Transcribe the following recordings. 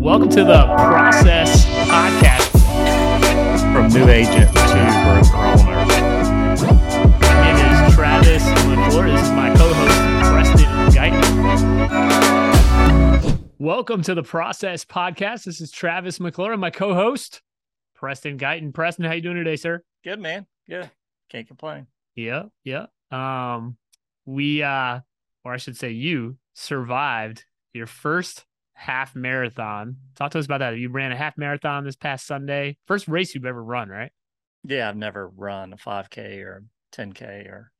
Welcome to the Process Podcast from new agent to broker owner. My name is Travis McClure. This is my co-host Preston Guyton. Welcome to the Process Podcast. This is Travis McClure and my co-host Preston Guyton. Preston, how you doing today, sir? Good man. Good. Can't complain. Yeah, yeah. Um, we uh, or I should say, you survived your first half marathon. Talk to us about that. You ran a half marathon this past Sunday. First race you've ever run, right? Yeah, I've never run a 5K or 10K or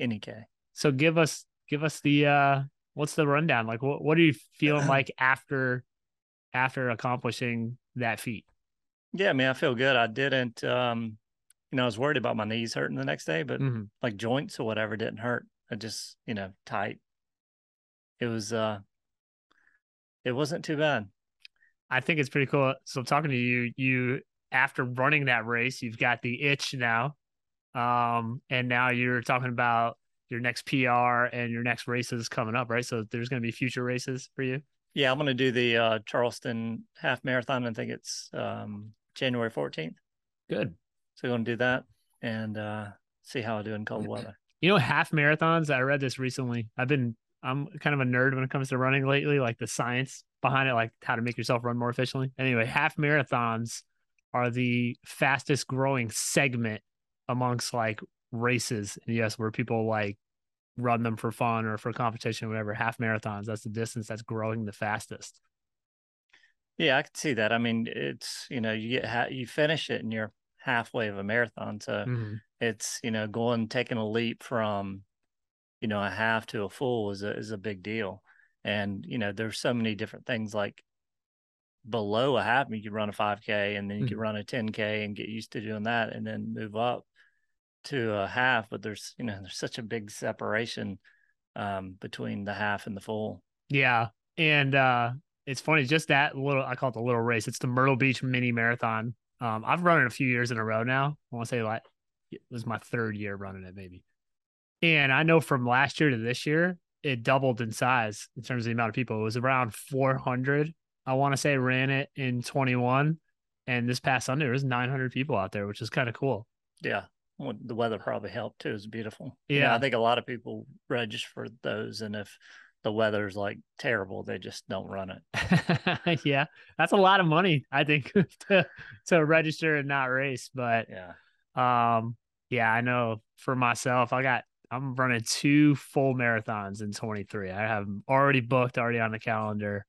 any K. So give us give us the uh what's the rundown? Like what what are you feeling like after after accomplishing that feat? Yeah, I mean, I feel good. I didn't um you know, I was worried about my knees hurting the next day, but Mm-hmm. like joints or whatever didn't hurt. I just, you know, tight. It was uh it wasn't too bad. I think it's pretty cool. So talking to you, you after running that race, you've got the itch now. Um, and now you're talking about your next PR and your next races coming up, right? So there's going to be future races for you. Yeah, I'm going to do the uh, Charleston half marathon. I think it's um, January 14th. Good. So I'm going to do that and uh, see how I do in cold weather. You know, half marathons. I read this recently. I've been, I'm kind of a nerd when it comes to running lately, like the science behind it, like how to make yourself run more efficiently. Anyway, half marathons are the fastest growing segment amongst like races in the US where people like run them for fun or for competition, or whatever. Half marathons, that's the distance that's growing the fastest. Yeah, I can see that. I mean, it's you know, you get ha- you finish it and you're halfway of a marathon, so Mhm. it's you know going taking a leap from you know a half to a full is a is a big deal, and you know there's so many different things like below a half you could run a 5k and then you could run a 10k and get used to doing that and then move up to a half but there's you know there's such a big separation um between the half and the full Yeah. And uh it's funny, just that little I call it the little race. It's the Myrtle Beach mini marathon. Um, I've run it a few years in a row now. I want to say like it was my third year running it, maybe. And I know from last year to this year, it doubled in size in terms of the amount of people. It was around 400. I want to say ran it in 21. And this past Sunday, there was 900 people out there, which is kind of cool. yeah well, the weather probably helped too it's beautiful know, Yeah. i think a lot of people register for those and if the weather's like terrible they just don't run it yeah, that's a lot of money, I think, to, to register and not race. But yeah Um, yeah, I know for myself, I got I'm running two full marathons in 23. I have already booked, already on the calendar.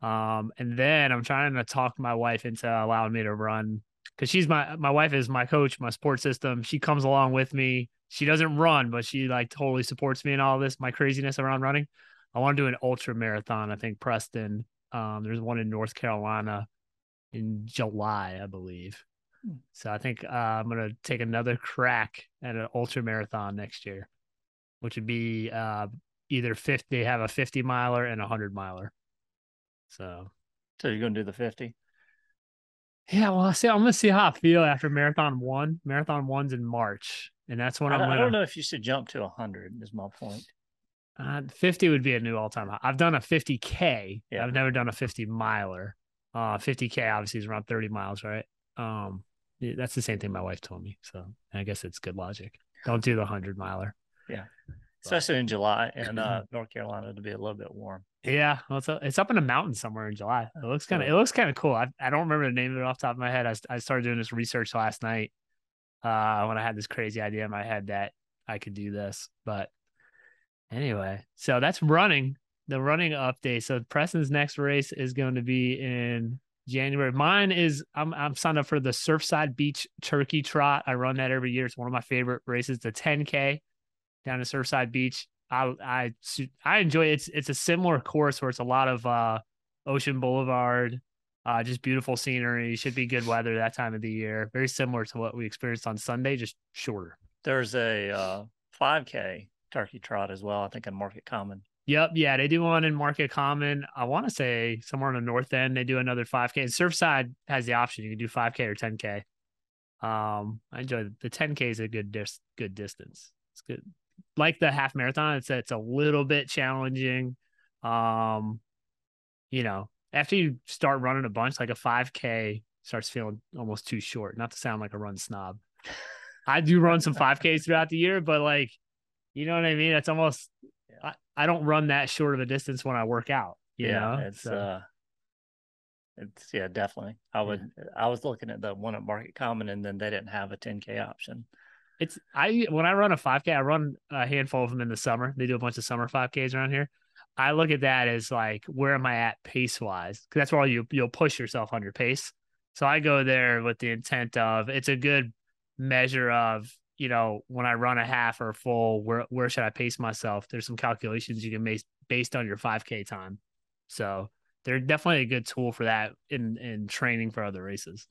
Um, and then I'm trying to talk my wife into allowing me to run because she's my my wife is my coach, my support system. She comes along with me. She doesn't run, but she like totally supports me in all this, my craziness around running. I want to do an ultra marathon. I think Preston. Um, there's one in North Carolina in July, I believe. So I think uh, I'm gonna take another crack at an ultra marathon next year, which would be uh, either 50. They have a 50 miler and a 100 miler. So so you're gonna do the 50 yeah, well, I see. I'm gonna see how I feel after marathon one. Marathon one's in March, and that's when I I'm I don't know if you should jump to 100 is my point Uh, 50 would be a new all time high. I've done a 50K. Yeah. I've never done a 50 miler. Uh, 50K obviously is around 30 miles, right? Um, that's the same thing my wife told me. So I guess it's good logic. Don't do the 100 miler. Especially in july in uh north carolina to be a little bit warm Yeah, well, it's, it's up in a mountain somewhere in July. It looks kind of it looks kind of cool. I, I don't remember the name of it off the top of my head. I, I started doing this research last night uh, when I had this crazy idea in my head that I could do this. But anyway, so that's running the running update. So Preston's next race is going to be in January. Mine is I'm I'm signed up for the Surfside Beach Turkey Trot. I run that every year. It's one of my favorite races. The 10K down to Surfside Beach. I I I enjoy it. It's it's a similar course where it's a lot of uh Ocean Boulevard, uh just beautiful scenery. Should be good weather that time of the year. Very similar to what we experienced on Sunday, just shorter. there's a uh 5k turkey trot as well i think in market common Yep, yeah, they do one in Market Common. I want to say somewhere on the north end they do another 5K. And Surfside has the option you can do 5K or 10K. Um, I enjoy the 10K is a good dis- good distance. It's good. Like the half marathon, it's it's a little bit challenging. Um, you know, after you start running a bunch, like a 5K starts feeling almost too short. Not to sound like a run snob. I do run some 5Ks throughout the year, but like, you know what I mean? It's almost, I, I don't run that short of a distance when I work out. You yeah, know? it's, so. uh, it's yeah, definitely. I would. Yeah. I was looking at the one at Market Common, and then they didn't have a 10k option. It's I when I run a 5k, I run a handful of them in the summer. They do a bunch of summer 5ks around here. I look at that as like where am I at pace wise? Because that's where you you'll push yourself on your pace. So I go there with the intent of it's a good measure of you know when I run a half or a full, where where should I pace myself? There's some calculations you can make based on your 5k time. So they're definitely a good tool for that in in training for other races.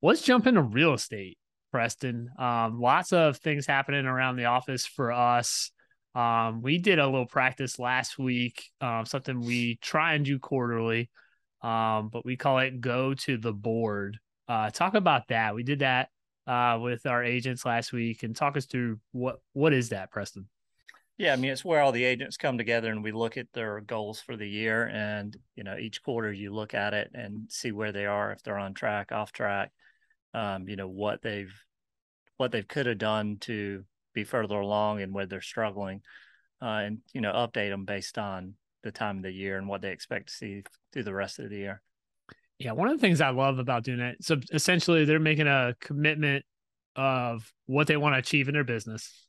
Let's jump into real estate, Preston. Um, lots of things happening around the office for us. Um, we did a little practice last week, um, something we try and do quarterly, um, but we call it go to the board. Uh, talk about that. We did that uh, with our agents last week, and talk us through what what is that, Preston? Yeah, I mean it's where all the agents come together and we look at their goals for the year, and you know each quarter you look at it and see where they are, if they're on track, off track, um, you know what they've what they've could have done to be further along and where they're struggling, uh, and you know update them based on the time of the year and what they expect to see through the rest of the year. Yeah, one of the things I love about doing it, so essentially they're making a commitment of what they want to achieve in their business.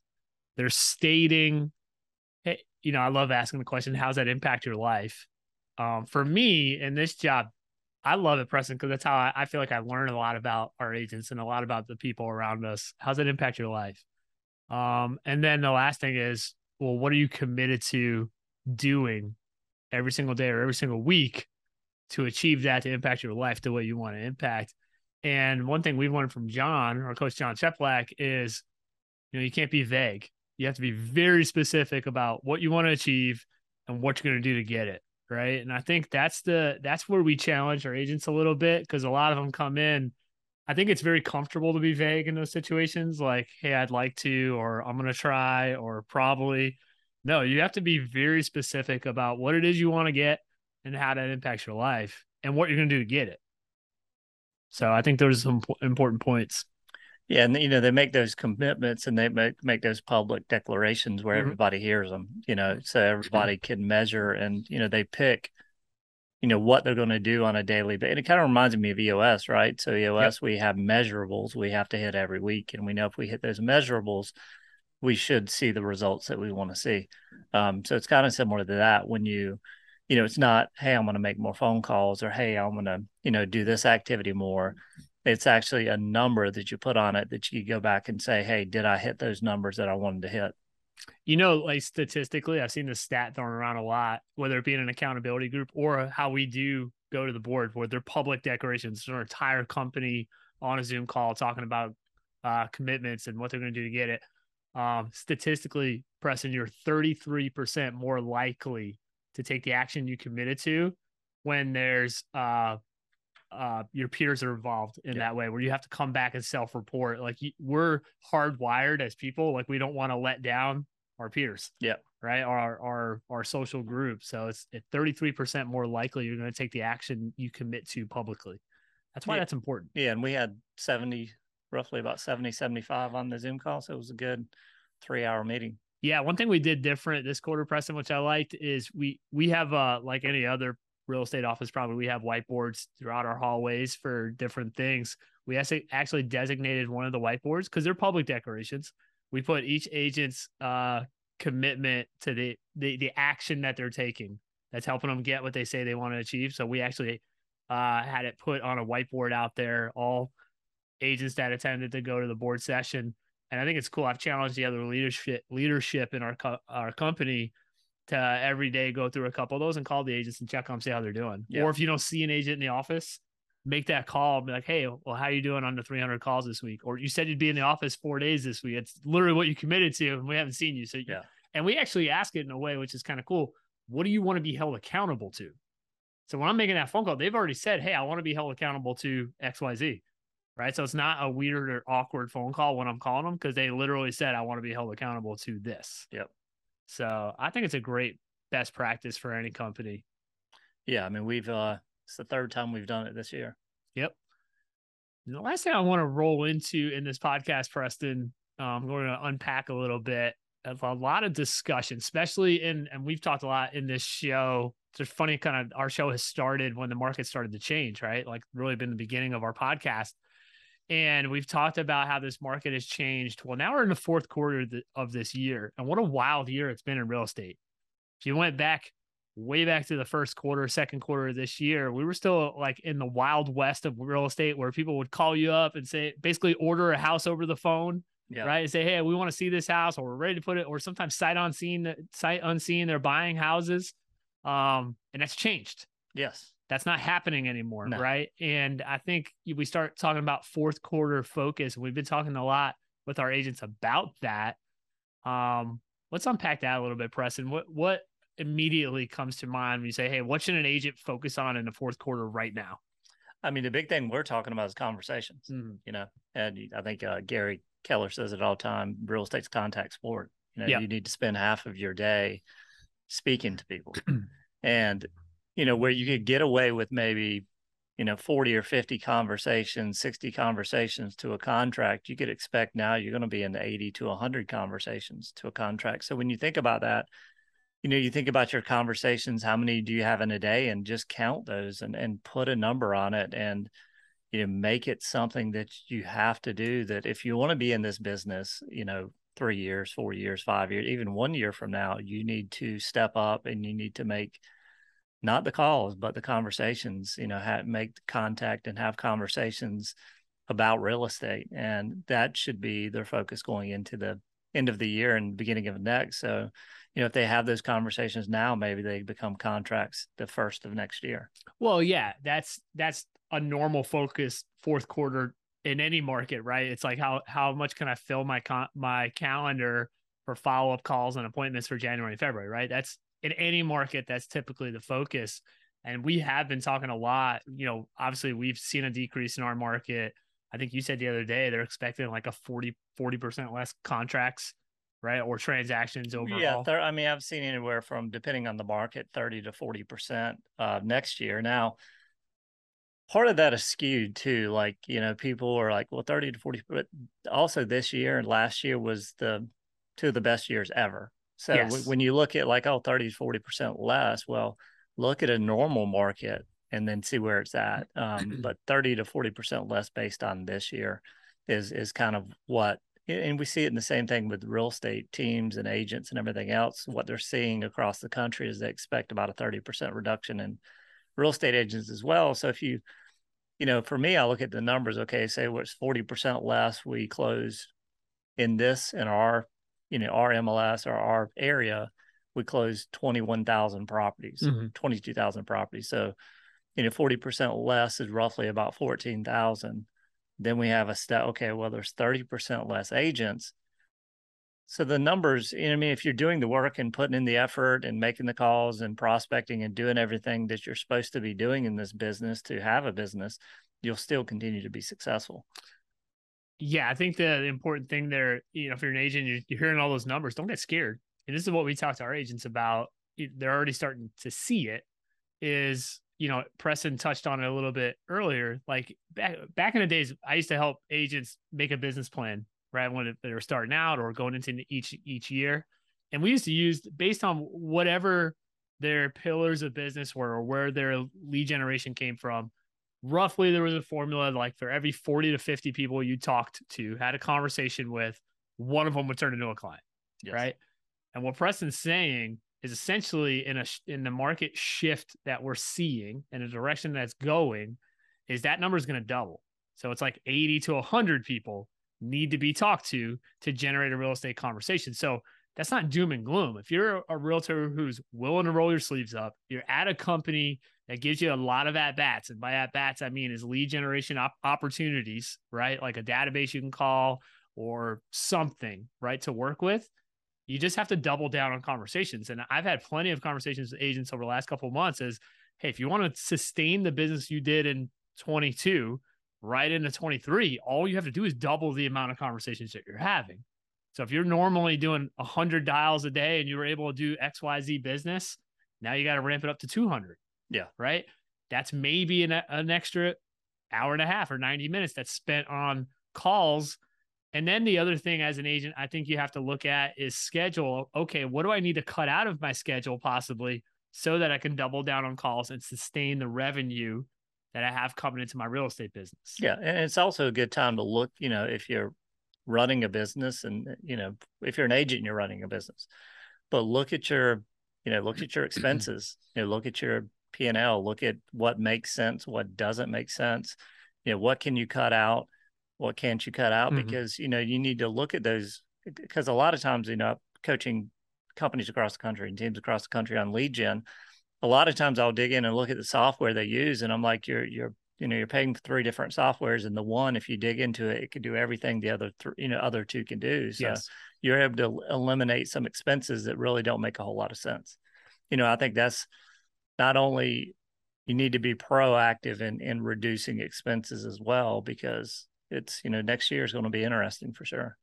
They're stating hey, you know, I love asking the question, how's that impact your life? Um, for me in this job, I love it, Preston, because that's how I, I, feel like I learn a lot about our agents and a lot about the people around us. How's that impact your life? Um, and then the last thing is, well, what are you committed to doing every single day or every single week to achieve that to impact your life the way you want to impact? And one thing we've learned from John, our coach John Cheplak, is you know, you can't be vague. You have to be very specific about what you want to achieve and what you're going to do to get it. Right. And I think that's the that's where we challenge our agents a little bit because a lot of them come in. I think it's very comfortable to be vague in those situations, like, hey, I'd like to, or I'm gonna try, or probably. No, you have to be very specific about what it is you want to get and how that impacts your life and what you're gonna do to get it. So I think those are some important points. Yeah, and you know they make those commitments and they make make those public declarations where mm-hmm. everybody hears them. You know, so everybody can measure and you know they pick, you know, what they're going to do on a daily basis. And it kind of reminds me of EOS, right? So EOS, yep. we have measurables we have to hit every week, and we know if we hit those measurables, we should see the results that we want to see. Um, so it's kind of similar to that when you you know, it's not, hey, I'm going to make more phone calls or hey, I'm going to, you know, do this activity more it's actually a number that you put on it that you go back and say, hey, did I hit those numbers that I wanted to hit? You know, like statistically, I've seen the stat thrown around a lot, whether it be in an accountability group or how we do go to the board where they're public declarations, our entire company on a Zoom call talking about uh, commitments and what they're going to do to get it. Um, statistically, Preston, you're 33% more likely to take the action you committed to when there's uh, uh, your peers are involved in yeah. that way where you have to come back and self-report like we're hardwired as people like we don't want to let down our peers yeah. right? Our our our social group so it's 33% more likely you're going to take the action you commit to publicly. That's why yeah. that's important. Yeah and we had 70 roughly about 70 75 on the zoom call so it was a good three hour meeting. Yeah one thing we did different this quarter preston which i liked is we we have uh like any other real estate office probably we have whiteboards throughout our hallways for different things. We actually designated one of the whiteboards because they're public declarations. We put each agent's uh, commitment to the, the the action that they're taking that's helping them get what they say they want to achieve. So we actually uh, had it put on a whiteboard out there. All agents that attended to go to the board session, and I think it's cool. I've challenged the other leadership leadership in our co- our company to every day go through a couple of those and call the agents and check on them, see how they're doing. Yeah. Or if you don't see an agent in the office, make that call. And be like, hey, well, how are you doing on the 300 calls this week? Or you said you'd be in the office four days this week. It's literally what you committed to, and we haven't seen you. So yeah. And we actually ask it in a way which is kind of cool. What do you want to be held accountable to? So when I'm making that phone call, they've already said, hey, I want to be held accountable to X, Y, Z. Right. So it's not a weird or awkward phone call when I'm calling them because they literally said, I want to be held accountable to this. Yep. So I think it's a great best practice for any company. Yeah, I mean we've uh it's the third time we've done it this year. Yep. And the last thing I want to roll into in this podcast, Preston, um, we're going to unpack a little bit of a lot of discussion, especially in, and we've talked a lot in this show. It's just funny, kind of our show has started when the market started to change, right? Like really been the beginning of our podcast. And we've talked about how this market has changed. Well, now we're in the fourth quarter of this year. And what a wild year it's been in real estate. If you went back way back to the first quarter, second quarter of this year, we were still like in the wild west of real estate where people would call you up and say, basically order a house over the phone. Yeah. Right. And say, hey, we want to see this house or we're ready to put it, or sometimes sight unseen, sight unseen, they're buying houses. Um, and that's changed. Yes. That's not happening anymore. No. Right. And I think we start talking about fourth quarter focus. We've been talking a lot with our agents about that. Um, let's unpack that a little bit, Preston. What what immediately comes to mind when you say, "Hey, what should an agent focus on in the fourth quarter right now?" I mean, the big thing we're talking about is conversations. Mm-hmm. You know, and I think uh, Gary Keller says it all the time: real estate's contact sport. You know, you need to spend half of your day speaking to people, and you know where you could get away with maybe you know 40 or 50 conversations 60 conversations to a contract you could expect now you're going to be in the 80 to 100 conversations to a contract. So when you think about that you know you think about your conversations how many do you have in a day and just count those and and put a number on it and you know make it something that you have to do that if you want to be in this business you know three years four years five years even one year from now you need to step up and you need to make not the calls but the conversations you know have, make contact and have conversations about real estate and that should be their focus going into the end of the year and beginning of next so you know, if they have those conversations now, maybe they become contracts the first of next year. Well, yeah, that's that's a normal focus fourth quarter in any market, right? It's like how how much can I fill my con- my calendar for follow up calls and appointments for January and February, right? That's in any market that's typically the focus. And we have been talking a lot, you know, obviously we've seen a decrease in our market. I think you said the other day they're expecting like a 40 40% less contracts right? Or transactions overall. Yeah, th- I mean, I've seen anywhere from depending on the market, thirty to forty percent uh, next year. Now, part of that is skewed too. Like you know, people are like, well, thirty to forty, but also this year and last year was the two of the best years ever. So yes. w- when you look at like, oh, 30 to 40% less, well, look at a normal market and then see where it's at. Um, but 30 to 40% less based on this year is is kind of what and we see it in the same thing with real estate teams and agents and everything else. What they're seeing across the country is they expect about a 30% reduction in real estate agents as well. So if you, you know, for me, I look at the numbers, okay, say what's 40% less we close in this in our, you know, our MLS or our area, we close 21,000 properties, mm-hmm. 22,000 properties. So, you know, 40% less is roughly about 14,000 then we have a step, okay, well, there's 30% less agents. So the numbers, you know, I mean, if you're doing the work and putting in the effort and making the calls and prospecting and doing everything that you're supposed to be doing in this business to have a business, you'll still continue to be successful. Yeah, I think the important thing there, you know, if you're an agent, you're, you're hearing all those numbers, don't get scared. And this is what we talk to our agents about. They're already starting to see it. Is you know, Preston touched on it a little bit earlier. Like back back in the days, I used to help agents make a business plan, right? When they were starting out or going into each each year. And we used to use based on whatever their pillars of business were or where their lead generation came from. Roughly there was a formula like for every 40 to 50 people you talked to, had a conversation with, one of them would turn into a client. Yes. Right. And what Preston's saying is essentially in a in the market shift that we're seeing and the direction that's going is that number is going to double. So it's like 80 to 100 people need to be talked to to generate a real estate conversation. So that's not doom and gloom. If you're a realtor who's willing to roll your sleeves up, you're at a company that gives you a lot of at bats, and by at bats I mean is lead generation op- opportunities, right? Like a database you can call or something, right, to work with you just have to double down on conversations. And I've had plenty of conversations with agents over the last couple of months is, hey, if you want to sustain the business you did in 22 right into 23, all you have to do is double the amount of conversations that you're having. So if you're normally doing 100 dials a day and you were able to do XYZ business, now you got to ramp it up to 200. Yeah. Right. That's maybe an, an extra hour and a half or 90 minutes that's spent on calls. And then the other thing as an agent, I think you have to look at is schedule. Okay, what do I need to cut out of my schedule possibly so that I can double down on calls and sustain the revenue that I have coming into my real estate business? Yeah. And it's also a good time to look, you know, if you're running a business and, you know, if you're an agent and you're running a business, but look at your, you know, look at your expenses, you know, look at your P and L, look at what makes sense, what doesn't make sense, you know, what can you cut out, what can't you cut out, Mhm. because you know you need to look at those because a lot of times you know coaching companies across the country and teams across the country on lead gen, a lot of times I'll dig in and look at the software they use, and I'm like, you're you're you know you're paying for three different softwares, and the one if you dig into it, it could do everything the other three you know other two can do. So Yes. you're able to eliminate some expenses that really don't make a whole lot of sense. You know, I think that's not only you need to be proactive in in reducing expenses as well because it's you know next year is going to be interesting for sure.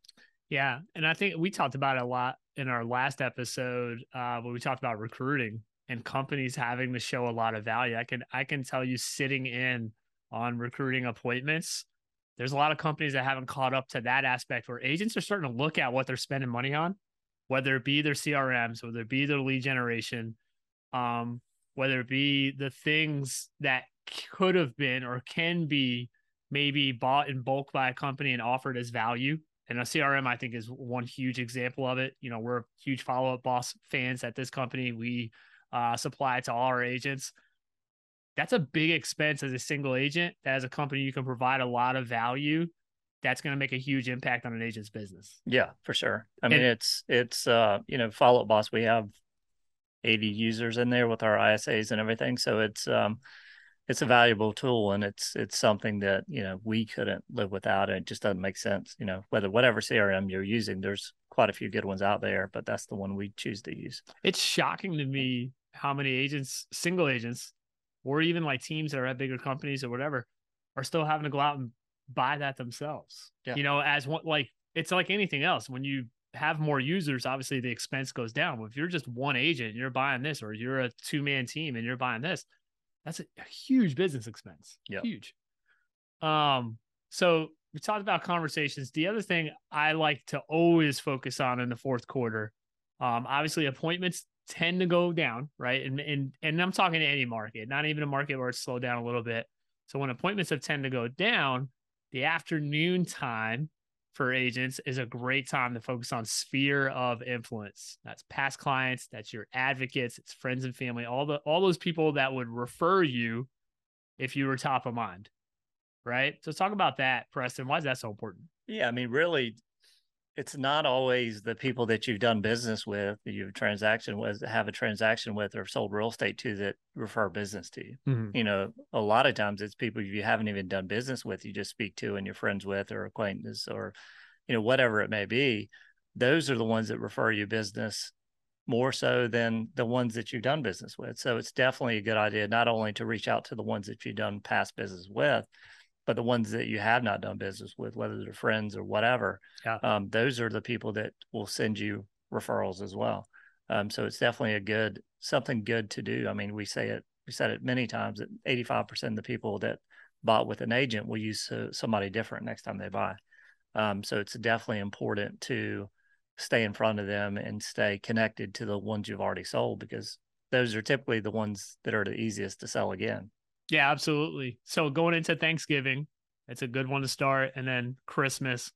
Yeah. And I think we talked about it a lot in our last episode uh, when we talked about recruiting and companies having to show a lot of value. I can I can tell you sitting in on recruiting appointments, there's a lot of companies that haven't caught up to that aspect where agents are starting to look at what they're spending money on, whether it be their CRMs, whether it be their lead generation, um, whether it be the things that could have been or can be maybe bought in bulk by a company and offered as value. And a CRM, I think, is one huge example of it. You know, we're huge follow up boss fans at this company. We uh, supply it to all our agents. That's a big expense as a single agent. That as a company, you can provide a lot of value. That's going to make a huge impact on an agent's business. Yeah, for sure. I mean, And- it's it's uh you know follow up boss. We have 80 users in there with our ISAs and everything, so it's um it's a valuable tool and it's it's something that you know we couldn't live without. It just doesn't make sense. You know, whether whatever CRM you're using, there's quite a few good ones out there, but that's the one we choose to use. It's shocking to me how many agents, single agents, or even like teams that are at bigger companies or whatever, are still having to go out and buy that themselves. Yeah. You know, as one like it's like anything else. When you have more users, obviously the expense goes down. But If you're just one agent, and you're buying this, or you're a two man team and you're buying this, that's a, a huge business expense. Yeah. Huge. Um, so we talked about conversations. The other thing I like to always focus on in the fourth quarter, um, obviously appointments tend to go down, right? And and and I'm talking to any market, not even a market where it's slowed down a little bit. So when appointments have tend to go down, the afternoon time for agents is a great time to focus on sphere of influence. That's past clients, that's your advocates, it's friends and family, all the all those people that would refer you if you were top of mind. Right? So talk about that, Preston. Why is that so important? Yeah, I mean, really, it's not always the people that you've done business with, you've transaction with, have a transaction with, or sold real estate to that refer business to you. Mm-hmm. You know, a lot of times it's people you haven't even done business with, you just speak to and you're friends with, or acquaintances, or you know, whatever it may be. Those are the ones that refer you business more so than the ones that you've done business with. So it's definitely a good idea not only to reach out to the ones that you've done past business with, but the ones that you have not done business with, whether they're friends or whatever, Yeah. um, those are the people that will send you referrals as well. Um, so it's definitely a good something good to do. I mean, we say it, we said it many times that 85% of the people that bought with an agent will use uh, somebody different next time they buy. Um, so it's definitely important to stay in front of them and stay connected to the ones you've already sold because those are typically the ones that are the easiest to sell again. Yeah, absolutely. So going into Thanksgiving, it's a good one to start, and then Christmas.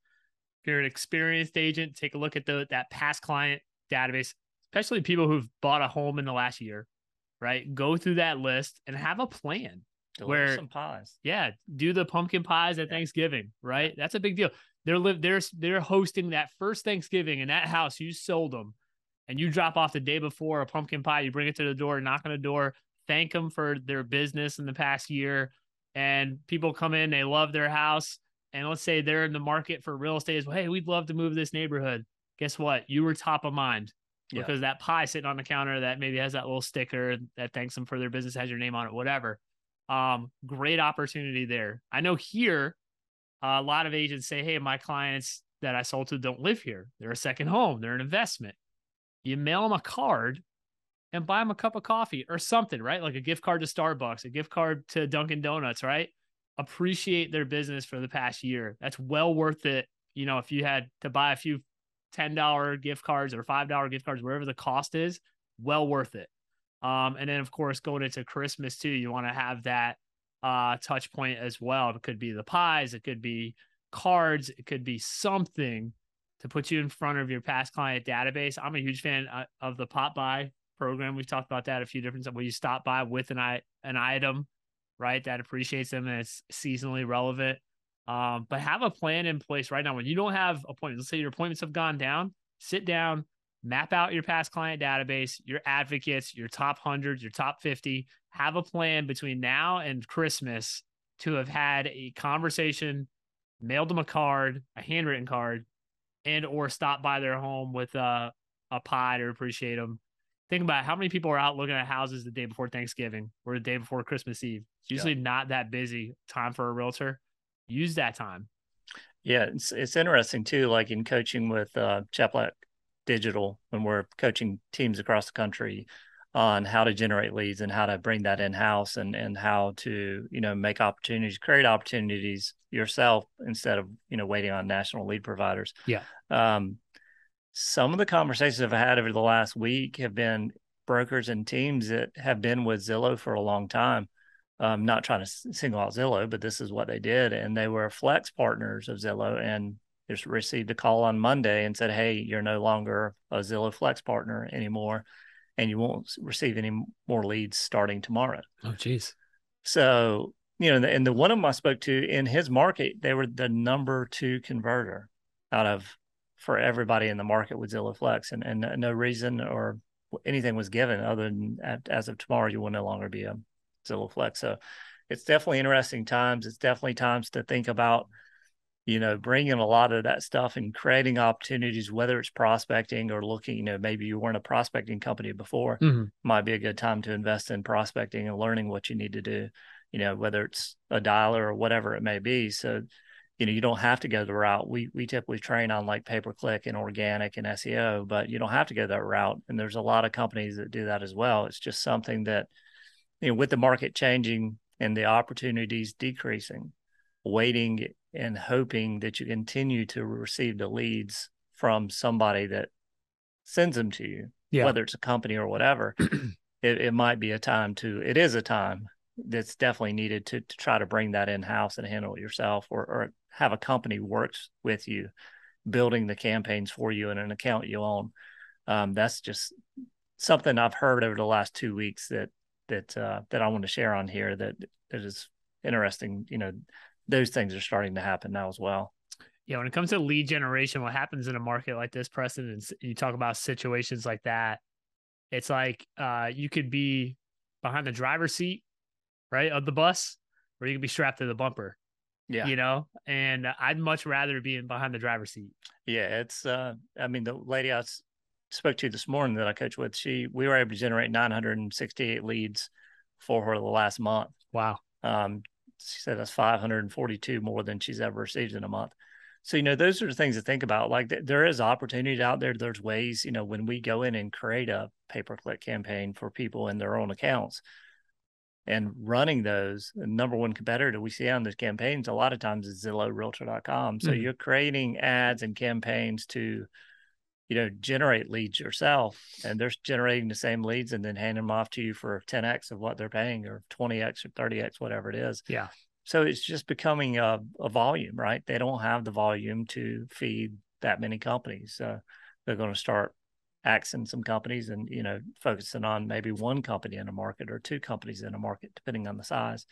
If you're an experienced agent, take a look at the that past client database, especially people who've bought a home in the last year. Right, go through that list and have a plan. Deliver Where- some pies. Yeah, do the pumpkin pies at Yeah. Thanksgiving. Right, that's a big deal. They're live they're they're hosting that first Thanksgiving in that house you sold them, and you drop off the day before a pumpkin pie. You bring it to the door, knock on the door, thank them for their business in the past year, and people come in, they love their house, and let's say they're in the market for real estate. As well, hey, we'd love to move this neighborhood. Guess what? You were top of mind Yeah. because that pie sitting on the counter that maybe has that little sticker that thanks them for their business, has your name on it, whatever. Um, great opportunity there. I know here, a lot of agents say, Hey, my clients that I sold to don't live here. They're a second home, they're an investment. You mail them a card and buy them a cup of coffee or something, right? Like a gift card to Starbucks, a gift card to Dunkin' Donuts, right? Appreciate their business for the past year. That's well worth it. You know, if you had to buy a few $10 gift cards or $5 gift cards, wherever the cost is, well worth it. Um, and then of course going into Christmas too, you want to have that uh touch point as well. It could be the pies, it could be cards, it could be something to put you in front of your past client database. I'm a huge fan uh, of the pop by program. We've talked about that a few different times where you stop by with an i an item, right? That appreciates them and it's seasonally relevant. Um, but have a plan in place right now. When you don't have appointments, let's say your appointments have gone down, sit down, map out your past client database, your advocates, your top hundreds, your top 50. Have a plan between now and Christmas to have had a conversation, mailed them a card, a handwritten card, and or stop by their home with a, a pie to appreciate them. Think about how many people are out looking at houses the day before Thanksgiving or the day before Christmas Eve. It's usually yeah. not that busy time for a realtor use that time. Yeah, it's it's interesting too. Like in coaching with uh, Cheplak Digital, when we're coaching teams across the country on how to generate leads and how to bring that in house and and how to you know make opportunities, create opportunities yourself instead of you know waiting on national lead providers. Yeah. Um, some of the conversations I've had over the last week have been brokers and teams that have been with Zillow for a long time um, not trying to single out Zillow, but this is what they did. And they were flex partners of Zillow and just received a call on Monday and said, Hey, you're no longer a Zillow flex partner anymore. And you won't receive any more leads starting tomorrow. Oh, geez. So, you know, and the one of them I spoke to in his market, they were the number two converter out of for everybody in the market with Zillow Flex, and and no reason or anything was given other than as of tomorrow you will no longer be a Zillow Flex. So it's definitely interesting times. It's definitely times to think about, you know, bringing a lot of that stuff and creating opportunities, whether it's prospecting or looking, you know, maybe you weren't a prospecting company before, mm-hmm. might be a good time to invest in prospecting and learning what you need to do, you know, whether it's a dialer or whatever it may be. So, you know, you don't have to go the route. We we typically train on like pay per click and organic and SEO, but you don't have to go that route. And there's a lot of companies that do that as well. It's just something that you know, with the market changing and the opportunities decreasing, waiting and hoping that you continue to receive the leads from somebody that sends them to you, yeah. whether it's a company or whatever, it, it might be a time to, it is a time that's definitely needed to, to try to bring that in house and handle it yourself or, or have a company works with you building the campaigns for you in an account you own. Um, that's just something I've heard over the last two weeks that that uh, that I want to share on here that that is interesting. You know, those things are starting to happen now as well. Yeah, when it comes to lead generation, what happens in a market like this, Preston, and you talk about situations like that, it's like uh, you could be behind the driver's seat, right, of the bus, or you could be strapped to the bumper. Yeah, you know, and I'd much rather be in behind the driver's seat. Yeah, it's. uh I mean, the lady I spoke to this morning that I coach with, she we were able to generate 968 leads for her the last month. Wow. Um, she said that's 542 more than she's ever received in a month. So you know those are the things to think about. Like th- there is opportunity out there. There's ways. You know when we go in and create a pay per click campaign for people in their own accounts, and running those, number one competitor we see on those campaigns a lot of times is Zillow Realtor.com. So mm-hmm. you're creating ads and campaigns to you know, generate leads yourself and they're generating the same leads and then handing them off to you for 10x of what they're paying or 20x or 30x, whatever it is. Yeah. So it's just becoming a, a volume, right? They don't have the volume to feed that many companies. So they're going to start axing some companies and, you know, focusing on maybe one company in a market or two companies in a market, depending on the size.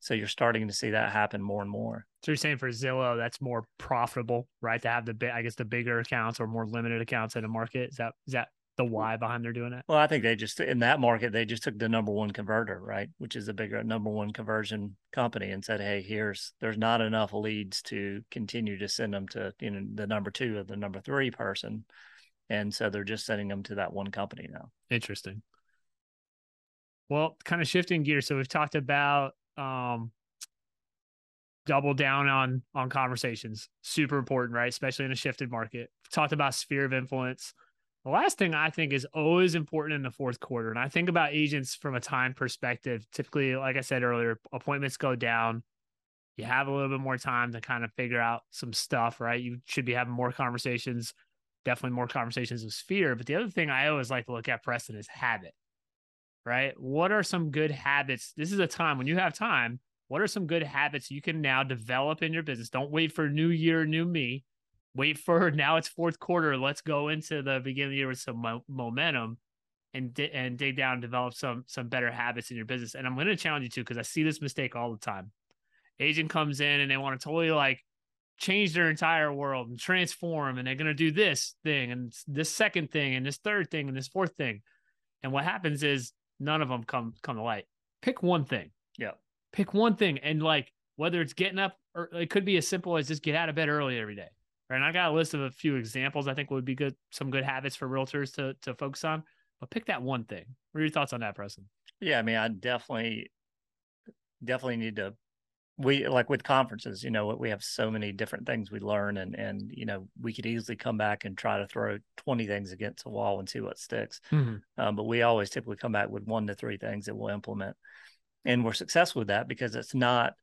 So you're starting to see that happen more and more. So you're saying for Zillow, that's more profitable, right? To have the I guess the bigger accounts or more limited accounts in a market. Is that is that the why behind they're doing it? Well, I think they just in that market they just took the number one converter, right, which is a bigger number one conversion company, and said, hey, here's there's not enough leads to continue to send them to you know the number two or the number three person, and so they're just sending them to that one company now. Interesting. Well, kind of shifting gears. So we've talked about um, double down on on conversations. Super important, right? Especially in a shifted market. We've talked about sphere of influence. The last thing I think is always important in the fourth quarter. And I think about agents from a time perspective. Typically, like I said earlier, appointments go down. You have a little bit more time to kind of figure out some stuff, right? You should be having more conversations, definitely more conversations with Sphere. But the other thing I always like to look at, Preston, is habit, right? What are some good habits? This is a time when you have time. What are some good habits you can now develop in your business? Don't wait for new year, new me wait for now it's fourth quarter. Let's go into the beginning of the year with some mo- momentum and di- and dig down and develop some some better habits in your business. And I'm going to challenge you too because I see this mistake all the time. Agent comes in and they want to totally like change their entire world and transform and they're going to do this thing and this second thing and this third thing and this fourth thing. And what happens is none of them come come to light. Pick one thing. Yeah. Pick one thing and like whether it's getting up or it could be as simple as just get out of bed early every day. right And I got a list of a few examples I think would be good, some good habits for realtors to to focus on. But pick that one thing. What are your thoughts on that, Preston? Yeah, I mean, I definitely, definitely need to. We like with conferences, you know, we have so many different things we learn, and and you know, we could easily come back and try to throw twenty things against a wall and see what sticks. Mm-hmm. Um, but we always typically come back with one to three things that we'll implement, and we're successful with that because it's not,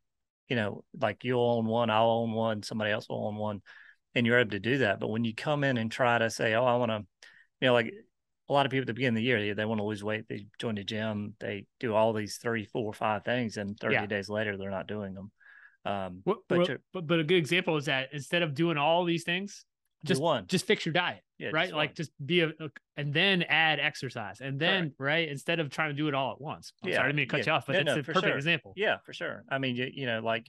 you know, like you'll own one, I'll own one, somebody else will own one and you're able to do that. But when you come in and try to say, "Oh, I want to," you know, like a lot of people at the beginning of the year, they, they want to lose weight. They join the gym. They do all these three, four, five things, and 30 yeah. days later, they're not doing them. Um, but, but, but, a good example is that instead of doing all these things, just one, just fix your diet, yeah, right? Just like just be a, a, and then add exercise, and then Correct. right instead of trying to do it all at once. I'm yeah, sorry, I didn't mean to cut yeah. you off, but it's no, a perfect sure. example. Yeah, for sure. I mean, you, you know, like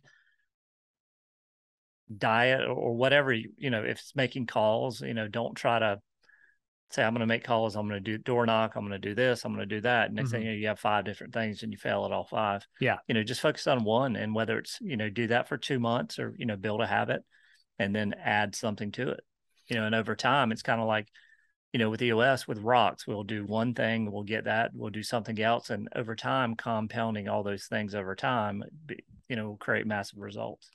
diet or whatever you, you know if it's making calls you know don't try to say i'm going to make calls i'm going to do door knock i'm going to do this i'm going to do that next mm-hmm. thing you know you have five different things and you fail at all five. Yeah. You know just focus on one and whether it's you know do that for two months or you know build a habit and then add something to it. You know and over time it's kind of like you know with EOS with rocks we'll do one thing we'll get that we'll do something else and over time compounding all those things over time you know will create massive results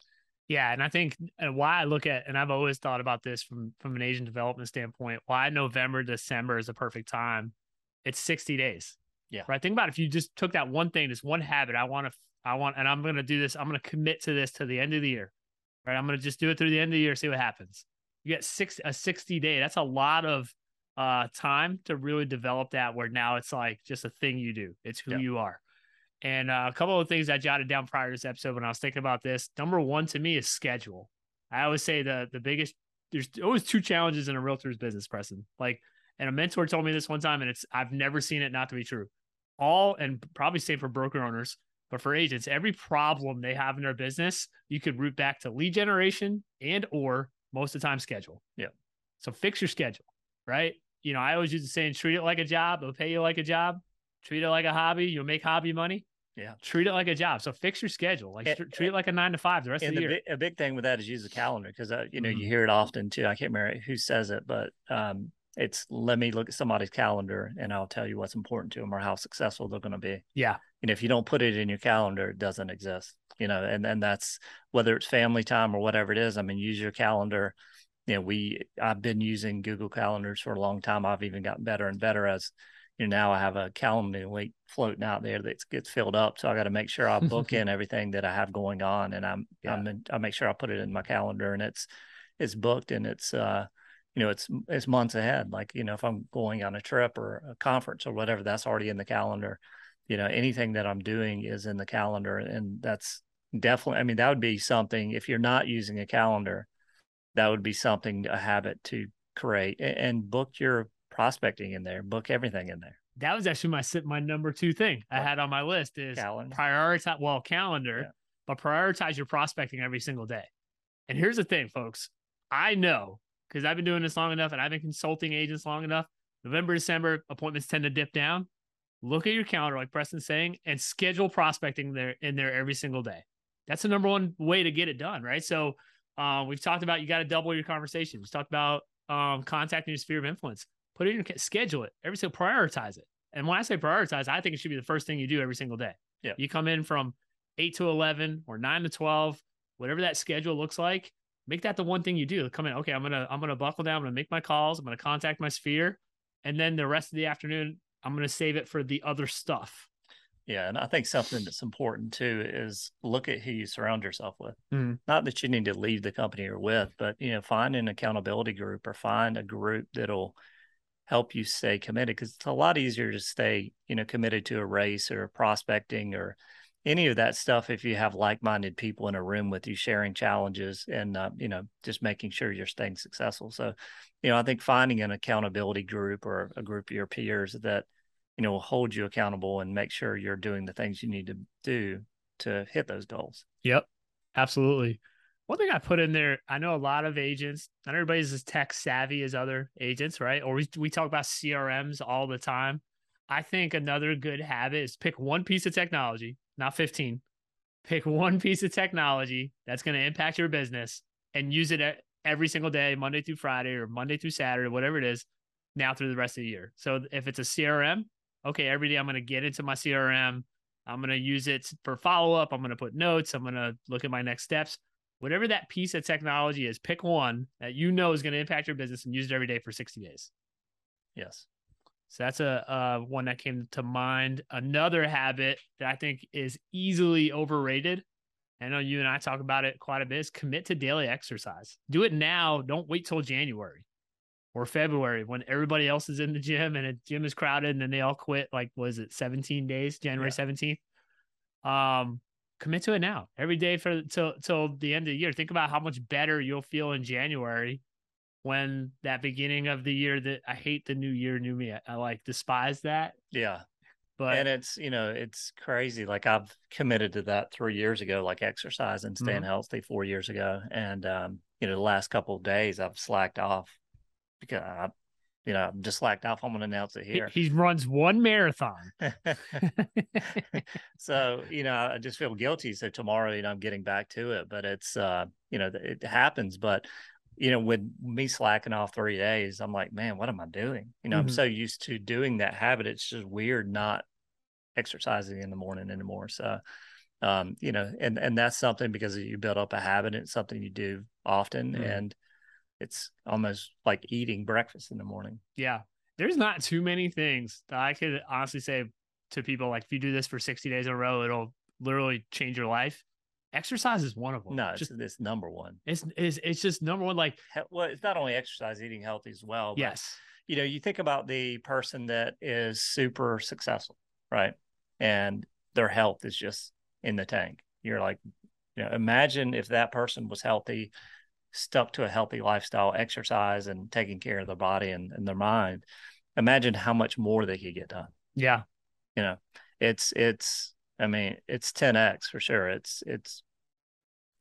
yeah, and I think and why I look at and I've always thought about this from from an Asian development standpoint. Why November, December is a perfect time. It's 60 days. Yeah. Right. Think about it. if you just took that one thing, this one habit. I want to I want and I'm going to do this. I'm going to commit to this to the end of the year. Right? I'm going to just do it through the end of the year, see what happens. You get six a 60 day. That's a lot of uh time to really develop that where now it's like just a thing you do. It's who yeah. you are. And uh, a couple of things I jotted down prior to this episode when I was thinking about this. Number one to me is schedule. I always say the the biggest there's always two challenges in a realtor's business, Preston. Like, and a mentor told me this one time, and it's I've never seen it not to be true. All and probably same for broker owners, but for agents, every problem they have in their business, you could root back to lead generation and or most of the time schedule. Yeah. So fix your schedule, right? You know, I always use the saying, treat it like a job, it'll pay you like a job. Treat it like a hobby, you'll make hobby money. Yeah. Treat it like a job. So fix your schedule. Like and, treat it like a nine to five the rest of the, the year. a big thing with that is use a calendar because uh, you know mm-hmm. you hear it often too. I can't remember who says it, but um, it's let me look at somebody's calendar and I'll tell you what's important to them or how successful they're going to be. Yeah. And if you don't put it in your calendar, it doesn't exist. You know, and and that's whether it's family time or whatever it is. I mean, use your calendar. You know, we I've been using Google calendars for a long time. I've even gotten better and better as you know, now I have a calendar week floating out there that gets filled up. So I got to make sure I book in everything that I have going on, and I'm yeah. I'm in, I make sure I put it in my calendar, and it's it's booked, and it's uh you know it's it's months ahead. Like you know if I'm going on a trip or a conference or whatever, that's already in the calendar. You know anything that I'm doing is in the calendar, and that's definitely. I mean that would be something if you're not using a calendar, that would be something a habit to create and book your prospecting in there, book everything in there. That was actually my my number two thing I had on my list is calendar. prioritize well calendar, yeah. but prioritize your prospecting every single day. And here's the thing, folks. I know because I've been doing this long enough and I've been consulting agents long enough. November, December appointments tend to dip down. Look at your calendar, like Preston's saying, and schedule prospecting there in there every single day. That's the number one way to get it done, right? So uh, we've talked about you got to double your conversations. We talked about um, contacting your sphere of influence put it in schedule it every single prioritize it. And when I say prioritize, I think it should be the first thing you do every single day. Yeah. You come in from eight to 11 or nine to 12, whatever that schedule looks like, make that the one thing you do. Come in. Okay. I'm going to, I'm going to buckle down. I'm going to make my calls. I'm going to contact my sphere and then the rest of the afternoon I'm going to save it for the other stuff. Yeah, and I think something that's important too is look at who you surround yourself with. Mhm. Not that you need to leave the company you're with, but you know, find an accountability group or find a group that'll help you stay committed because it's a lot easier to stay, you know, committed to a race or prospecting or any of that stuff if you have like-minded people in a room with you sharing challenges and uh, you know just making sure you're staying successful. So you know i think finding an accountability group or a group of your peers that you know will hold you accountable and make sure you're doing the things you need to do to hit those goals. Yep, absolutely. One thing I put in there, I know a lot of agents, not everybody's as tech savvy as other agents, right? Or we, we talk about CRMs all the time. I think another good habit is pick one piece of technology, not 15. Pick one piece of technology that's going to impact your business and use it every single day, Monday through Friday or Monday through Saturday, whatever it is, now through the rest of the year. So if it's a CRM, okay, every day I'm going to get into my CRM. I'm going to use it for follow up. I'm going to put notes. I'm going to look at my next steps. Whatever that piece of technology is, pick one that you know is going to impact your business and use it every day for 60 days. yes So that's a uh, one that came to mind. Another habit that I think is easily overrated. I know you and I talk about it quite a bit. Is commit to daily exercise. Do it now. Don't wait till January or February when everybody else is in the gym and a gym is crowded and then they all quit. Like was it 17 days, January Yeah. 17th? Um, commit to it now. Every day for till till the end of the year. Think about how much better you'll feel in January when that beginning of the year that I hate the new year, new me. I, I like despise that. yeah But and it's you know it's crazy like i've committed to that three years ago like exercise and staying healthy four years ago and um you know the last couple of days i've slacked off because i you know i'm just slacked off i'm going to announce it here he runs one marathon. so you know i just feel guilty so tomorrow you know i'm getting back to it but it's uh you know it happens but you know with me slacking off three days i'm like man what am i doing you know i'm Mhm. so used to doing that habit it's just weird not exercising in the morning anymore so um you know and and that's something because you build up a habit it's something you do often Mhm. and it's almost like eating breakfast in the morning yeah. There's not too many things that I could honestly say to people like if you do this for 60 days in a row, it'll literally change your life. Exercise is one of them. no it's, just it's number one it's, it's it's just number one. Like well it's not only exercise eating healthy as well but yes, you know, you think about the person that is super successful, right? And their health is just in the tank. You're like, you know, imagine if that person was healthy, stuck to a healthy lifestyle, exercise and taking care of their body and, and their mind. Imagine how much more they could get done. yeah, You know, it's it's I mean, it's 10x for sure. It's it's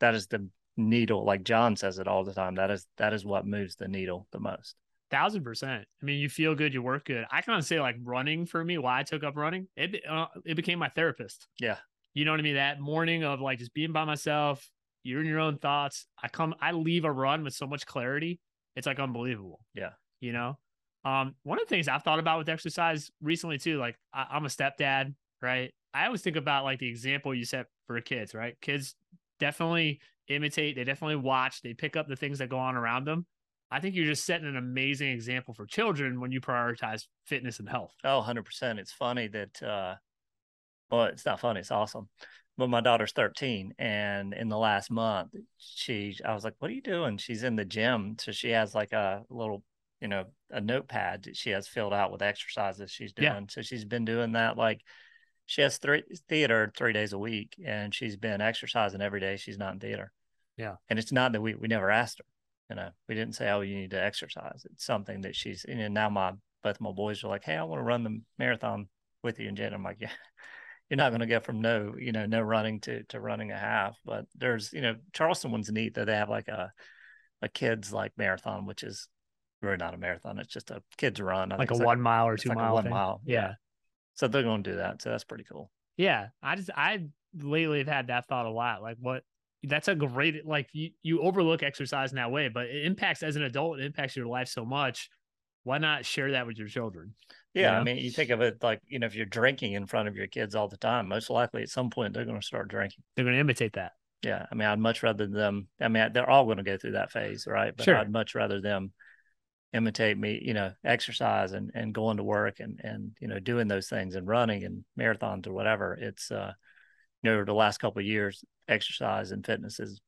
that is the needle, like John says it all the time. That is that is what moves the needle the most. thousand percent. I mean, you feel good, you work good. I can't say like running for me. Why I took up running, it uh, it became my therapist. Yeah. You know what I mean? That morning of like just being by myself, you're in your own thoughts. I come, I leave a run with so much clarity. It's like unbelievable. Yeah. You know, um, one of the things I've thought about with exercise recently too, like I, I'm a stepdad, right? I always think about like the example you set for kids, right? Kids definitely imitate, they definitely watch, they pick up the things that go on around them. I think you're just setting an amazing example for children when you prioritize fitness and health. Oh, 100%. It's funny that, uh, well, it's not funny. It's awesome. But my daughter's 13. And in the last month, she, I was like, what are you doing? She's in the gym. So she has like a little, you know, a notepad that she has filled out with exercises she's doing. Yeah. So she's been doing that. Like she has three theater three days a week and she's been exercising every day. She's not in theater. Yeah. And it's not that we, we never asked her, you know, we didn't say, oh, you need to exercise. It's something that she's, and now my, both my boys are like, hey, I want to run the marathon with you and Jen. I'm like, yeah, you're not going to go from no, you know, no running to to running a half. But there's, you know, Charleston one's neat that they have like a a kids like marathon, which is really not a marathon. It's just a kids run. I Like a one mile or two like mile one thing. mile, Yeah. yeah. So they're going to do that. So that's pretty cool. Yeah. I just, I lately have had that thought a lot. Like, what, that's a great, like, you, you overlook exercise in that way, but it impacts as an adult, it impacts your life so much. Why not share that with your children? Yeah, Yeah. I mean, you think of it like you know, if you're drinking in front of your kids all the time, most likely at some point they're going to start drinking. They're going to imitate that. Yeah, I mean, I'd much rather them. I mean, they're all going to go through that phase, right? But Sure. I'd much rather them imitate me, you know, exercise and, and going to work and, and, you know, doing those things and running and marathons or whatever. It's, uh, you know, the last couple of years, exercise and fitness has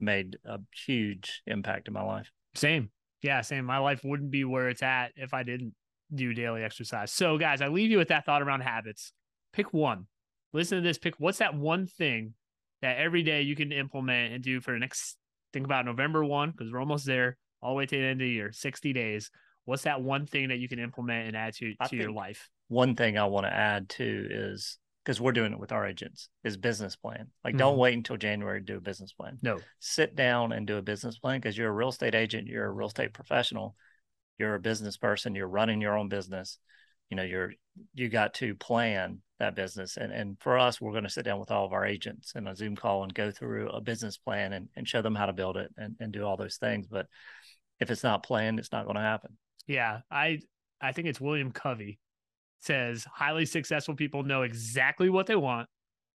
made a huge impact in my life. Same. Yeah, same. My life wouldn't be where it's at if I didn't do daily exercise. So, guys, I leave you with that thought around habits. Pick one. Listen to this. Pick what's that one thing that every day you can implement and do for the next, think about November 1, because we're almost there, all the way to the end of the year, 60 days. What's that one thing that you can implement and add to, to your life? One thing I want to add too is because we're doing it with our agents is business plan. Like, mm-hmm. don't wait until January to do a business plan. No, sit down and do a business plan because you're a real estate agent, you're a real estate professional, you're a business person, you're running your own business. You know, you're you got to plan that business. And and for us, we're going to sit down with all of our agents in a Zoom call and go through a business plan and, and show them how to build it and, and do all those things. But if it's not planned, it's not going to happen. Yeah, I I think it's William Covey says highly successful people know exactly what they want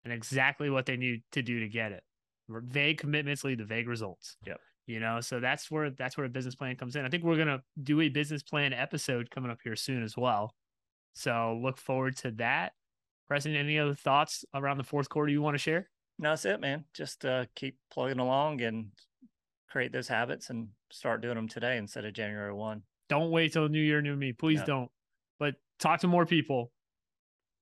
and exactly what they need to do to get it. Vague commitments lead to vague results. Yep. You know, so that's where that's where a business plan comes in. I think we're gonna do a business plan episode coming up here soon as well. So look forward to that. Preston, any other thoughts around the fourth quarter you want to share? No, that's it, man. Just uh, keep plugging along and create those habits and start doing them today instead of January 1. Don't wait till New Year, New Me. Please don't. But talk to more people,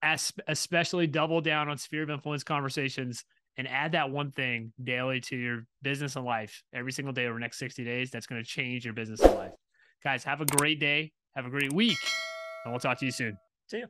as, especially double down on sphere of influence conversations and add that one thing daily to your business and life every single day over the next 60 days. That's going to change your business and life. Guys, have a great day. Have a great week. And we'll talk to you soon. See you.